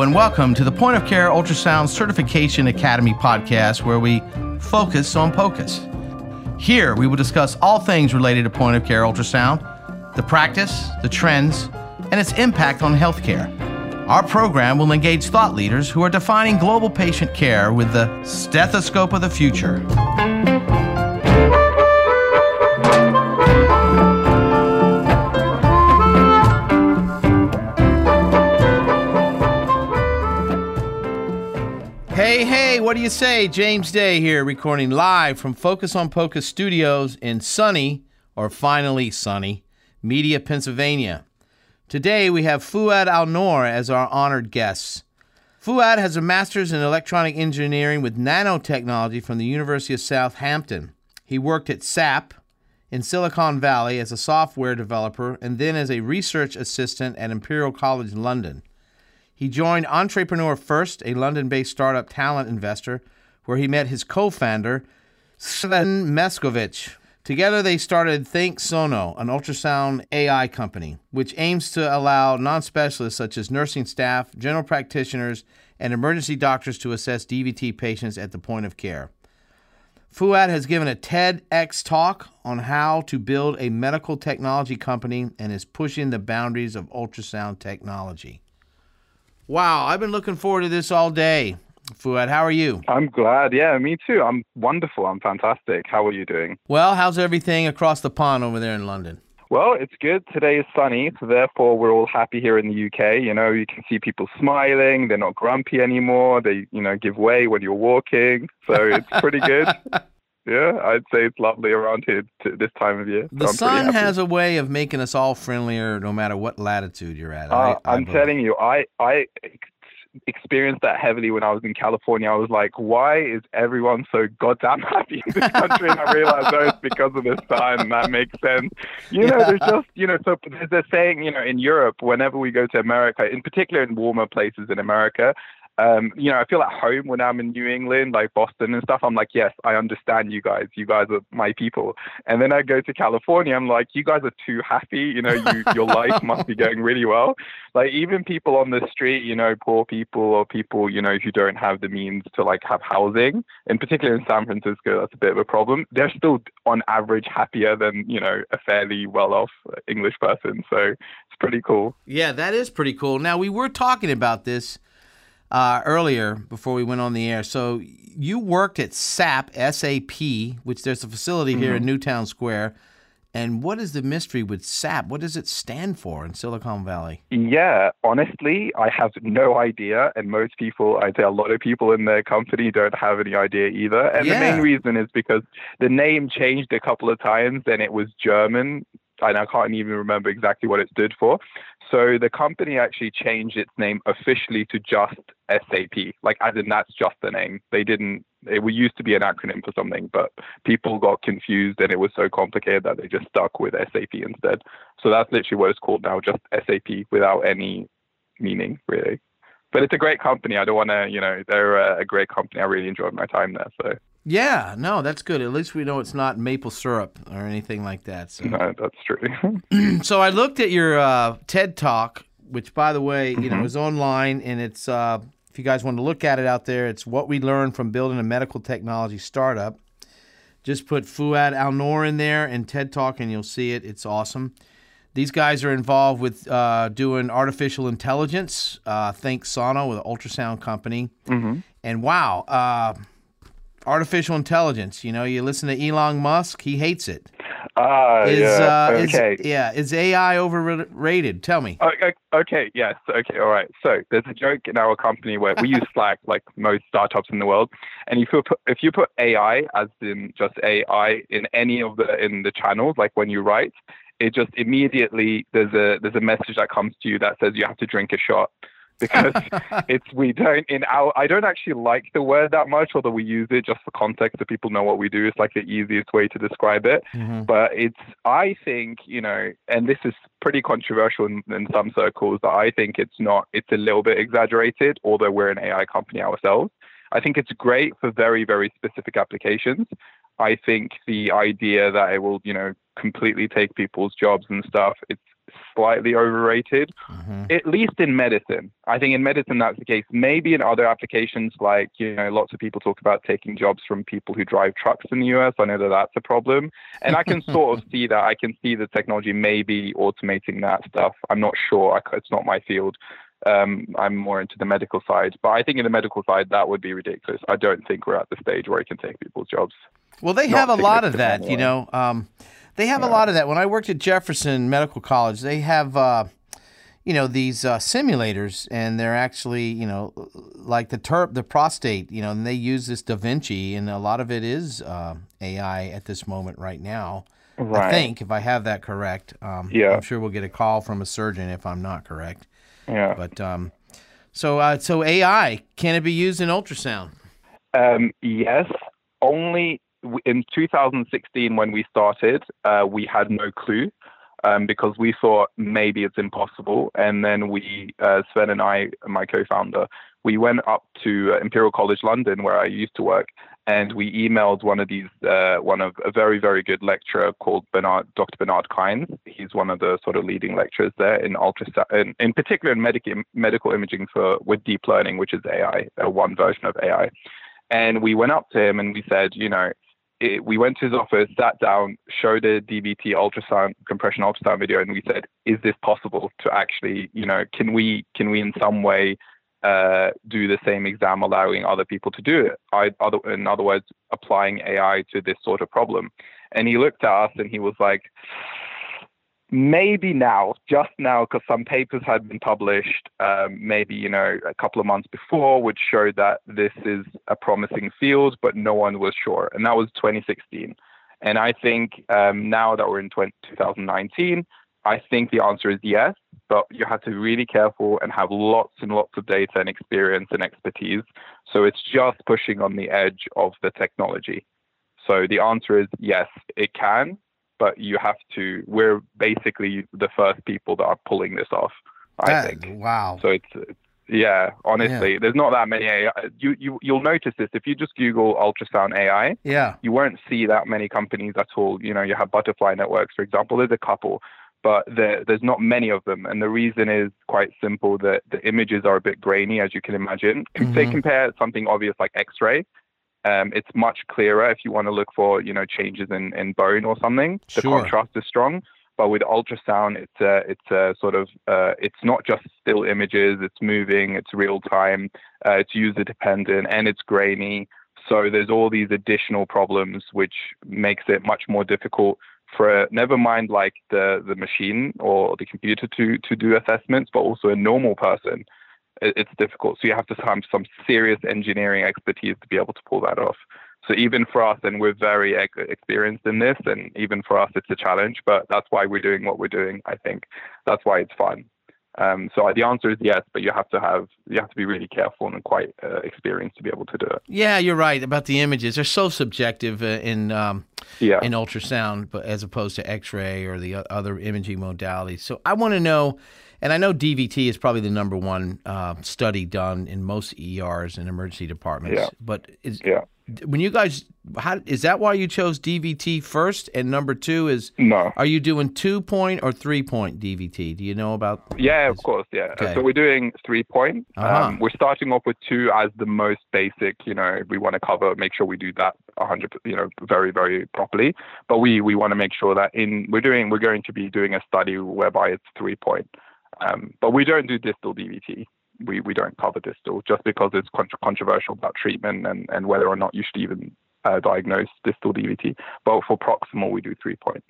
And welcome to the Point of Care Ultrasound Certification Academy podcast, where we focus on POCUS. Here, we will discuss all things related to point of care ultrasound, the practice, the trends, and its impact on healthcare. Our program will engage thought leaders who are defining global patient care with the stethoscope of the future. Hey, hey, what do you say? James Day here, recording live from Focus on POCUS Studios in sunny, or finally sunny, Media, Pennsylvania. Today we have Fuad Al Noor as our honored guest. Fuad has a master's in electronic engineering with nanotechnology from the University of Southampton. He worked at SAP in Silicon Valley as a software developer and then as a research assistant at Imperial College London. He joined Entrepreneur First, a London based startup talent investor, where he met his co founder, Sven Mischkewitz. Together, they started ThinkSono, an ultrasound AI company, which aims to allow non specialists such as nursing staff, general practitioners, and emergency doctors to assess DVT patients at the point of care. Fuad has given a TEDx talk on how to build a medical technology company and is pushing the boundaries of ultrasound technology. Wow, I've been looking forward to this all day. Fuad, how are you? I'm glad. Yeah, me too. I'm wonderful. I'm fantastic. How are you doing? Well, how's everything across the pond over there in London? Well, it's good. Today is sunny, so therefore we're all happy here in the UK. You know, you can see people smiling. They're not grumpy anymore. They, you know, give way when you're walking. So it's pretty good. Yeah, I'd say it's lovely around here this time of year. The so sun has a way of making us all friendlier no matter what latitude you're at. Uh, I, I'm telling you, I I experienced that heavily when I was in California. I was like, why is everyone so goddamn happy in this country? and I realized, oh, it's because of the sun. And that makes sense. You know, there's just, you know, so there's a saying, you know, in Europe, whenever we go to America, in particular in warmer places in America, um, you know, I feel at home when I'm in New England, like Boston and stuff. I'm like, yes, I understand you guys. You guys are my people. And then I go to California. I'm like, you guys are too happy. You know, you, your life must be going really well. Like even people on the street, you know, poor people or people, you know, who don't have the means to like have housing, in particular in San Francisco, that's a bit of a problem. They're still on average happier than, you know, a fairly well-off English person. So it's pretty cool. Yeah, that is pretty cool. Now we were talking about this uh, earlier before we went on the air. So you worked at SAP, SAP, which there's a facility here in Newtown Square. And what is the mystery with SAP? What does it stand for in Silicon Valley? Yeah, honestly, I have no idea. And most people, I'd say a lot of people in the company don't have any idea either. And the main reason is because the name changed a couple of times and it was German. And I can't even remember exactly what it stood for. So the company actually changed its name officially to just SAP, like as in that's just the name. They didn't. It used to be an acronym for something, but people got confused and it was so complicated that they just stuck with SAP instead. So that's literally what it's called now, just SAP without any meaning really. But it's a great company. I don't want to, you know, they're a, a great company. I really enjoyed my time there. So Yeah, no, that's good. At least we know it's not maple syrup or anything like that. So, no, that's true. so I looked at your uh, TED Talk, which, by the way, you know, is online, and it's uh, if you guys want to look at it out there, it's what we learned from building a medical technology startup. Just put Fuad Al Noor in there and TED Talk, and you'll see it. It's awesome. These guys are involved with uh, doing artificial intelligence. Uh, ThinkSono with an ultrasound company, and wow, uh, artificial intelligence. You know, you listen to Elon Musk; he hates it. Ah, Is yeah. uh, okay. is yeah, is AI overrated? Tell me. Okay, okay, yes, okay, all right. So there's a joke in our company where we use Slack, like most startups in the world, and if you put if you put AI as in just AI in any of the in the channels, like when you write, it just immediately there's a there's a message that comes to you that says you have to drink a shot because it's we don't in our I don't actually like the word that much, although we use it just for context so people know what we do. It's like the easiest way to describe it. Mm-hmm. But it's I think you know, and this is pretty controversial in, in some circles. That I think it's not. It's a little bit exaggerated, although we're an AI company ourselves. I think it's great for very very specific applications. I think the idea that it will you know completely take people's jobs and stuff it's slightly overrated, Mm-hmm. at least in medicine. I think in medicine that's the case. Maybe in other applications, like you know, lots of people talk about taking jobs from people who drive trucks in the US. I know that that's a problem, and I can sort of see that. I can see the technology maybe automating that stuff. I'm not sure. I, it's not my field. Um, I'm more into the medical side, but I think in the medical side that would be ridiculous. I don't think we're at the stage where it can take people's jobs. Well, they have a lot of that, you know. Um, they have a lot of that. When I worked at Jefferson Medical College, they have, uh, you know, these uh, simulators, and they're actually, you know, like the ter- the prostate, you know, and they use this Da Vinci, and a lot of it is uh, AI at this moment right now. Right. I think, if I have that correct. Um, Yeah. I'm sure we'll get a call from a surgeon if I'm not correct. Yeah. But um, so uh, so AI can it be used in ultrasound? Um, yes, only in 2016 when we started, uh, we had no clue um, because we thought maybe it's impossible. And then we, uh, Sven and I, my co-founder, we went up to uh, Imperial College London where I used to work, and we emailed one of these, uh, one of a very very good lecturer called Bernard, Dr. Bernard Kainz. He's one of the sort of leading lecturers there in ultrasound, in, in particular in medical medical imaging for with deep learning, which is AI, uh, one version of AI. And we went up to him and we said, you know, it, we went to his office, sat down, showed a DVT ultrasound compression ultrasound video, and we said, is this possible to actually, you know, can we can we in some way uh, do the same exam, allowing other people to do it? I, other, in other words, applying AI to this sort of problem. And he looked at us and he was like, maybe now, just now, because some papers had been published, um, maybe you know a couple of months before, which showed that this is a promising field, but no one was sure, and that was 2016. And I think um, now that we're in 20, 2019, I think the answer is yes, but you have to be really careful and have lots and lots of data and experience and expertise. So it's just pushing on the edge of the technology. So the answer is yes, it can, but you have to. We're basically the first people that are pulling this off. I That- think. Wow. So it's, it's yeah. Honestly, there's not that many AI. You you you'll notice this if you just Google ultrasound AI. yeah. You won't see that many companies at all. You know, you have Butterfly Networks, for example. There's a couple, but there, there's not many of them. And the reason is quite simple: that the images are a bit grainy, as you can imagine. If They Mhm. compare something obvious like X-ray. Um, it's much clearer if you want to look for you know changes in, in bone or something. The Sure. contrast is strong. But with ultrasound, it's a, it's a sort of uh, it's not just still images. It's moving. It's real time. Uh, it's user dependent and it's grainy. So there's all these additional problems, which makes it much more difficult for never mind like the the machine or the computer to to do assessments, but also a normal person. It, it's difficult. So you have to have some serious engineering expertise to be able to pull that off. So even for us, and we're very ex- experienced in this, and even for us, it's a challenge. But that's why we're doing what we're doing. I think that's why it's fun. Um, so the answer is yes, but you have to have you have to be really careful and quite uh, experienced to be able to do it. Yeah, you're right about the images. They're so subjective uh, in um, Yeah. in ultrasound, but as opposed to X-ray or the other imaging modalities. So I want to know, and I know DVT is probably the number one uh, study done in most ERs and emergency departments. Yeah. But is Yeah. When you guys, how is that why you chose DVT first? And number two is, No. are you doing two point or three point DVT? Do you know about? Yeah, of course. Yeah. Okay. So we're doing three point. Uh-huh. Um, we're starting off with two as the most basic. You know, we want to cover, make sure we do that 100. You know, very very properly. But we we want to make sure that in we're doing we're going to be doing a study whereby it's three point. Um, but we don't do distal DVT. We we don't cover distal just because it's con- controversial about treatment and and whether or not you should even uh, diagnose distal DVT. But for proximal, we do three point.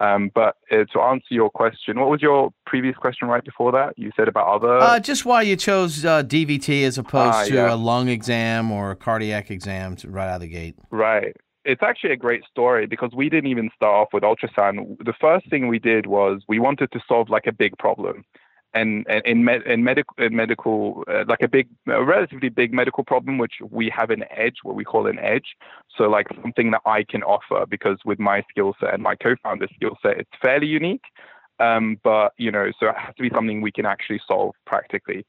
Um, but uh, to answer your question, what was your previous question right before that? You said about other. Uh, just why you chose uh, DVT as opposed Ah, to yeah. a lung exam or a cardiac exam to- right out of the gate. Right. It's actually a great story because we didn't even start off with ultrasound. The first thing we did was we wanted to solve like a big problem. And, in, med, in medical, in medical uh, like a big, a relatively big medical problem, which we have an edge, what we call an edge. So, like something that I can offer because with my skill set and my co founder's skill set, it's fairly unique. Um, but, you know, so it has to be something we can actually solve practically.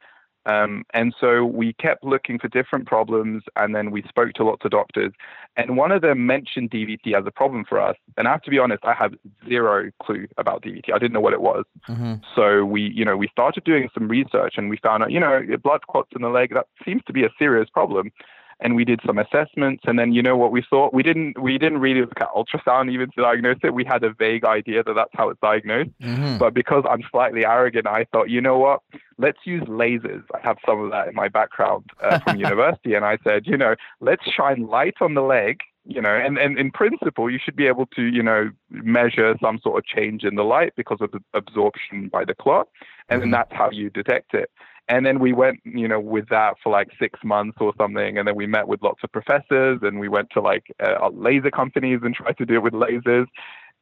Um, and so we kept looking for different problems, and then we spoke to lots of doctors. And one of them mentioned DVT as a problem for us. And I have to be honest, I have zero clue about DVT. I didn't know what it was. Mm-hmm. So we, you know, we started doing some research, and we found out, you know, blood clots in the leg that seems to be a serious problem and we did some assessments and then you know what we thought we didn't we didn't really look at ultrasound even to diagnose it. We had a vague idea that that's how it's diagnosed. Mm-hmm. but because i'm slightly arrogant i thought you know what? Let's use lasers. I have some of that in my background uh, from university and i said you know let's shine light on the leg you know and, and in principle you should be able to you know measure some sort of change in the light because of the absorption by the clot and then mm-hmm. that's how you detect it and then we went, you know, with that for like six months or something. And then we met with lots of professors and we went to like uh, laser companies and tried to do it with lasers.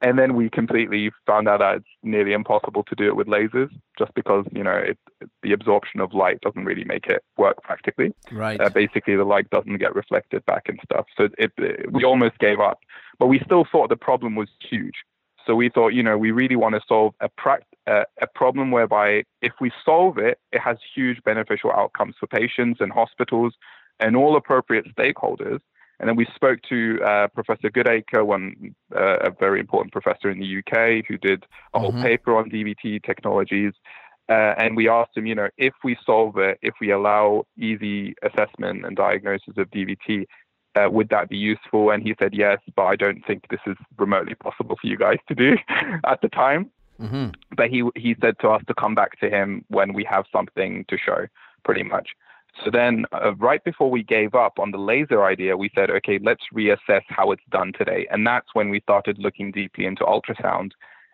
And then we completely found out that it's nearly impossible to do it with lasers just because, you know, it, the absorption of light doesn't really make it work practically. Right. Uh, basically, the light doesn't get reflected back and stuff. So it, it, we almost gave up. But we still thought the problem was huge. So we thought, you know, we really want to solve a, pra- uh, a problem whereby if we solve it, it has huge beneficial outcomes for patients and hospitals and all appropriate stakeholders. And then we spoke to uh, Professor Goodacre, one uh, a very important professor in the UK, who did a whole mm-hmm. paper on DVT technologies. Uh, and we asked him, you know, if we solve it, if we allow easy assessment and diagnosis of DVT, uh, would that be useful? And he said yes, but I don't think this is remotely possible for you guys to do at the time. Mm-hmm. But he he said to us to come back to him when we have something to show, pretty much. So then, uh, right before we gave up on the laser idea, we said, okay, let's reassess how it's done today. And that's when we started looking deeply into ultrasound.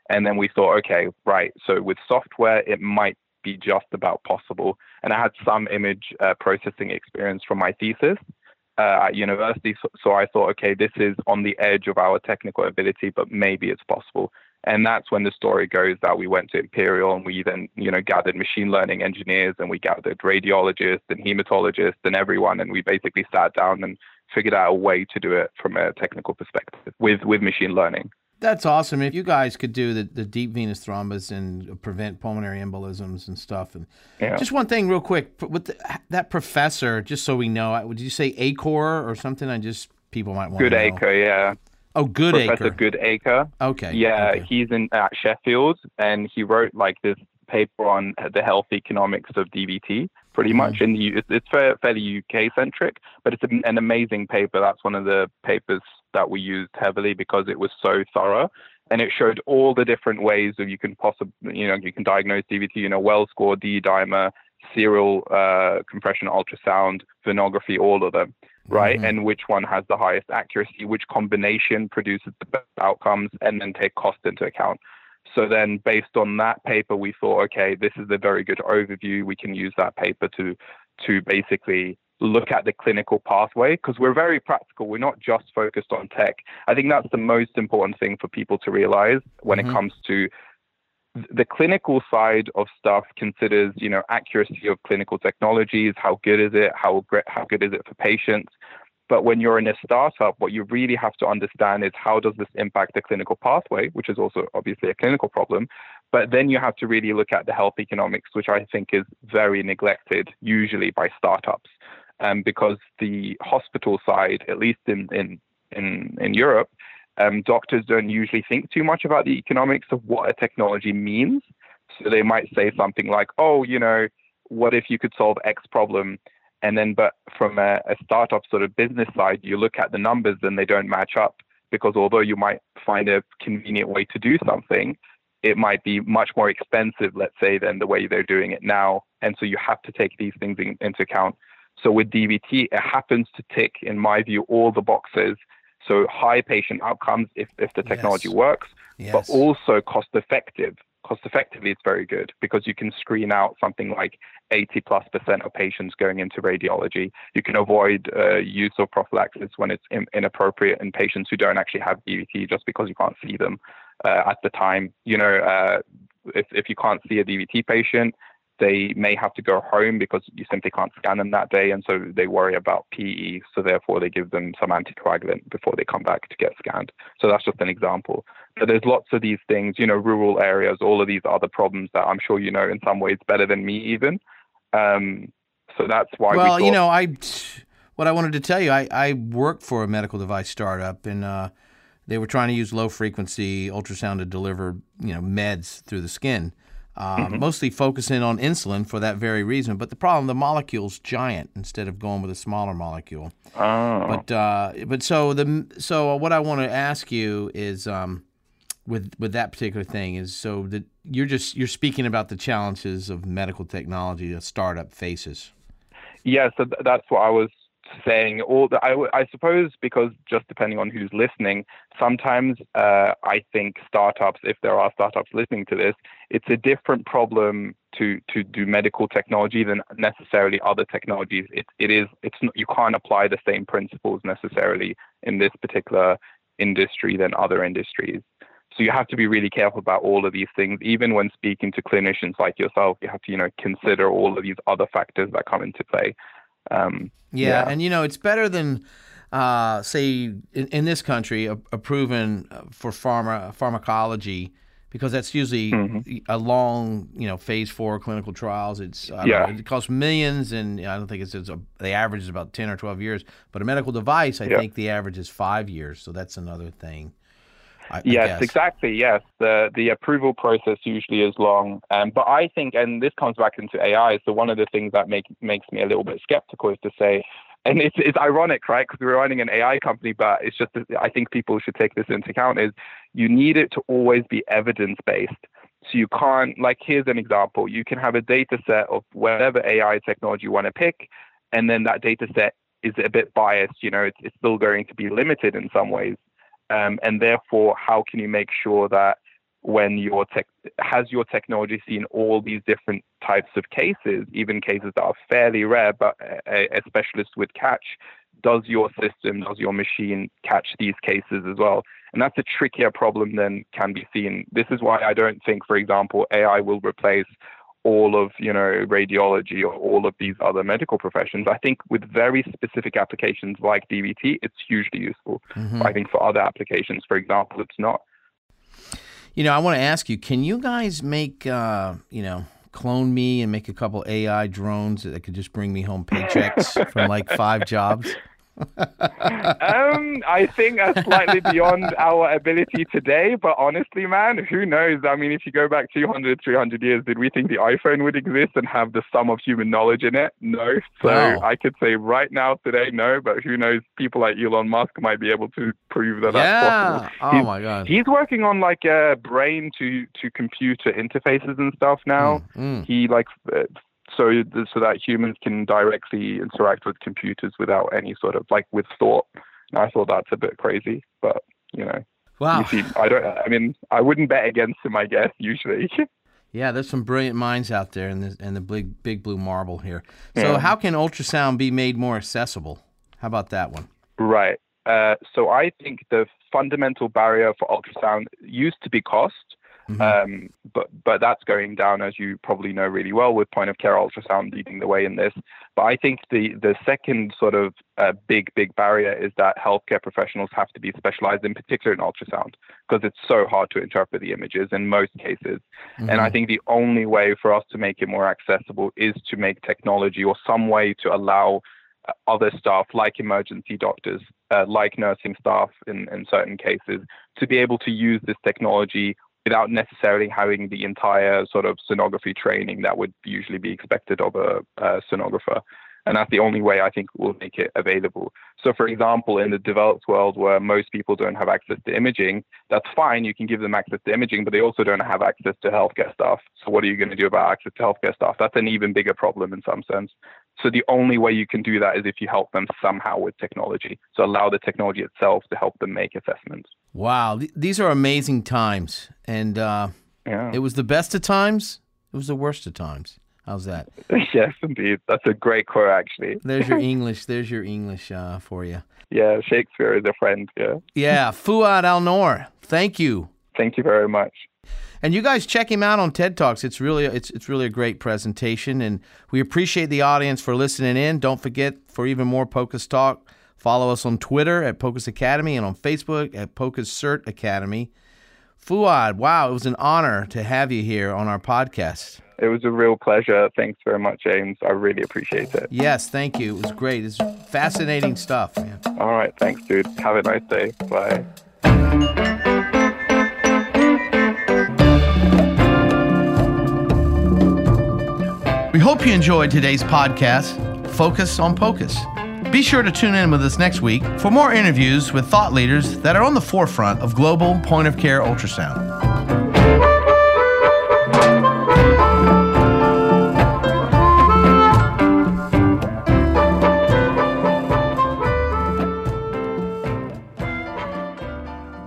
And then we thought, okay, right. So with software, it might be just about possible. And I had some image uh, processing experience from my thesis uh, at university. So, so, I thought, okay, this is on the edge of our technical ability, but maybe it's possible. And that's when the story goes that we went to Imperial and we then, you know, gathered machine learning engineers and we gathered radiologists and hematologists and everyone, and we basically sat down and figured out a way to do it from a technical perspective with with machine learning. That's awesome. If you guys could do the, the deep venous thrombus and prevent pulmonary embolisms and stuff, and yeah. just one thing real quick with the, that professor, just so we know, would you say Acor or something? I just people might want to. Good to Acre, yeah. Oh, Good Professor Goodacre. Okay. Yeah, okay. he's in at Sheffield, and he wrote like this paper on the health economics of DVT, pretty mm-hmm. much. And it's, it's fairly UK centric, but it's an amazing paper. That's one of the papers that we used heavily because it was so thorough and it showed all the different ways that you can possibly, you know, you can diagnose DVT, you know, Wells score, D dimer, serial uh, compression ultrasound, venography, all of them, right? Mm-hmm. And which one has the highest accuracy, which combination produces the best outcomes, and then take cost into account. So then, based on that paper, we thought, okay, this is a very good overview. We can use that paper to to basically look at the clinical pathway because we're very practical. We're not just focused on tech. I think that's the most important thing for people to realize when mm-hmm. it comes to the clinical side of stuff considers, you know, accuracy of clinical technologies, how good is it, how how good is it for patients. But when you're in a startup, what you really have to understand is how does this impact the clinical pathway, which is also obviously a clinical problem. But then you have to really look at the health economics, which I think is very neglected usually by startups um, because the hospital side, at least in in in, in Europe, um, doctors don't usually think too much about the economics of what a technology means. So they might say something like, "Oh, you know, what if you could solve X problem?" And then, but from a, a startup sort of business side, you look at the numbers and they don't match up because although you might find a convenient way to do something, it might be much more expensive, let's say, than the way they're doing it now. And so you have to take these things in, into account. So with DVT, it happens to tick, in my view, all the boxes. So high patient outcomes if, if the technology yes. works, yes. but also cost effective. Cost effectively, it's very good because you can screen out something like 80 plus percent of patients going into radiology. You can avoid uh, use of prophylaxis when it's in, inappropriate in patients who don't actually have DVT just because you can't see them uh, at the time. You know, uh, if, if you can't see a DVT patient, they may have to go home because you simply can't scan them that day. And so they worry about PE. So therefore, they give them some anticoagulant before they come back to get scanned. So that's just an example. But there's lots of these things, you know, rural areas, all of these other problems that I'm sure you know in some ways better than me, even. Um, so that's why. Well, we thought, you know, I what I wanted to tell you, I I work for a medical device startup, and uh, they were trying to use low frequency ultrasound to deliver you know meds through the skin. Uh, Mm-hmm. Mostly focusing on insulin for that very reason, but the problem the molecule's giant instead of going with a smaller molecule. Oh. But uh, but so the so what I want to ask you is um, with with that particular thing is so that you're just you're speaking about the challenges of medical technology a startup faces. Yeah, so th- that's what I was saying. All the, I, I suppose because just depending on who's listening, sometimes uh, I think startups, if there are startups listening to this, it's a different problem to to do medical technology than necessarily other technologies. It it is it's not, you can't apply the same principles necessarily in this particular industry than other industries. So you have to be really careful about all of these things. Even when speaking to clinicians like yourself, you have to you know consider all of these other factors that come into play. Um, Yeah, Yeah. and you know it's better than uh, say in, in this country a, approving for pharma pharmacology because that's usually Mm-hmm. a long you know phase four clinical trials. It's Yeah. know, it costs millions, and I don't think it's, it's a, the average is about ten or twelve years. But a medical device, I Yeah. think the average is five years. So that's another thing. I, I Yes, guess. exactly. Yes, the the approval process usually is long, um, but I think, and this comes back into AI. So one of the things that make makes me a little bit skeptical is to say, and it's it's ironic, right? Because we're running an AI company, but it's just that I think people should take this into account. Is you need it to always be evidence based. So you can't like here's an example. You can have a data set of whatever AI technology you want to pick, and then that data set is a bit biased. You know, it's, it's still going to be limited in some ways. Um, and therefore, how can you make sure that when your tech has your technology seen all these different types of cases, even cases that are fairly rare, but a, a specialist would catch, does your system, does your machine catch these cases as well? And that's a trickier problem than can be seen. This is why I don't think, for example, AI will replace all of you know radiology or all of these other medical professions. I think with very specific applications like DVT, it's hugely useful. Mhm. I think for other applications, for example, it's not. You know, I want to ask you: Can you guys make uh, you know clone me and make a couple AI drones that could just bring me home paychecks from like five jobs? um, I think that's slightly beyond our ability today, but honestly, man, who knows? I mean, if you go back 200, 300 years, did we think the iPhone would exist and have the sum of human knowledge in it? No. So No. I could say right now, today, no, but who knows? People like Elon Musk might be able to prove that that's yeah. possible. Oh my God. He's working on like a brain to, to computer interfaces and stuff now. Mm, mm. He like uh, so so that humans can directly interact with computers without any sort of like with thought. And I thought that's a bit crazy, but you know, Wow. you see, I don't. I mean, I wouldn't bet against him. I guess usually. Yeah, there's some brilliant minds out there in the in the big big blue marble here. So, Yeah. how can ultrasound be made more accessible? How about that one? right. Uh, so I think the fundamental barrier for ultrasound used to be cost. Mhm. Um, but but that's going down, as you probably know really well, with point of care ultrasound leading the way in this. But I think the the second sort of uh, big big barrier is that healthcare professionals have to be specialized, in particular in ultrasound, because it's so hard to interpret the images in most cases. And I think the only way for us to make it more accessible is to make technology or some way to allow uh, other staff, like emergency doctors, uh, like nursing staff in, in certain cases, to be able to use this technology without necessarily having the entire sort of sonography training that would usually be expected of a, a sonographer. And that's the only way I think we'll make it available. So, for example, in the developed world where most people don't have access to imaging, that's fine. You can give them access to imaging, but they also don't have access to healthcare staff. So, what are you going to do about access to healthcare staff? That's an even bigger problem in some sense. So, the only way you can do that is if you help them somehow with technology. So, allow the technology itself to help them make assessments. Wow, these are amazing times, and uh, Yeah. it was the best of times. It was the worst of times. How's that? yes, indeed. That's a great quote, actually. There's your English. There's your English uh, for you. Yeah, Shakespeare is a friend. Yeah. Yeah, Fuad Al Noor. Thank you. Thank you very much. And you guys check him out on TED Talks. It's really it's it's really a great presentation, and we appreciate the audience for listening in. Don't forget for even more Pocus Talk, follow us on Twitter at Pocus Academy and on Facebook at Pocus Cert Academy. Fuad, wow, it was an honor to have you here on our podcast. it was a real pleasure. Thanks very much, James. I really appreciate it. Yes, thank you. It was great. It's fascinating stuff, man. All right, thanks, dude. Have a nice day. Bye. We hope you enjoyed today's podcast, Focus on Pocus. Be sure to tune in with us next week for more interviews with thought leaders that are on the forefront of global point of care ultrasound.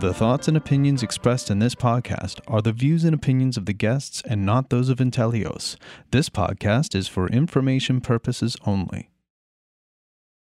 The thoughts and opinions expressed in this podcast are the views and opinions of the guests and not those of Inteleos. This podcast is for information purposes only.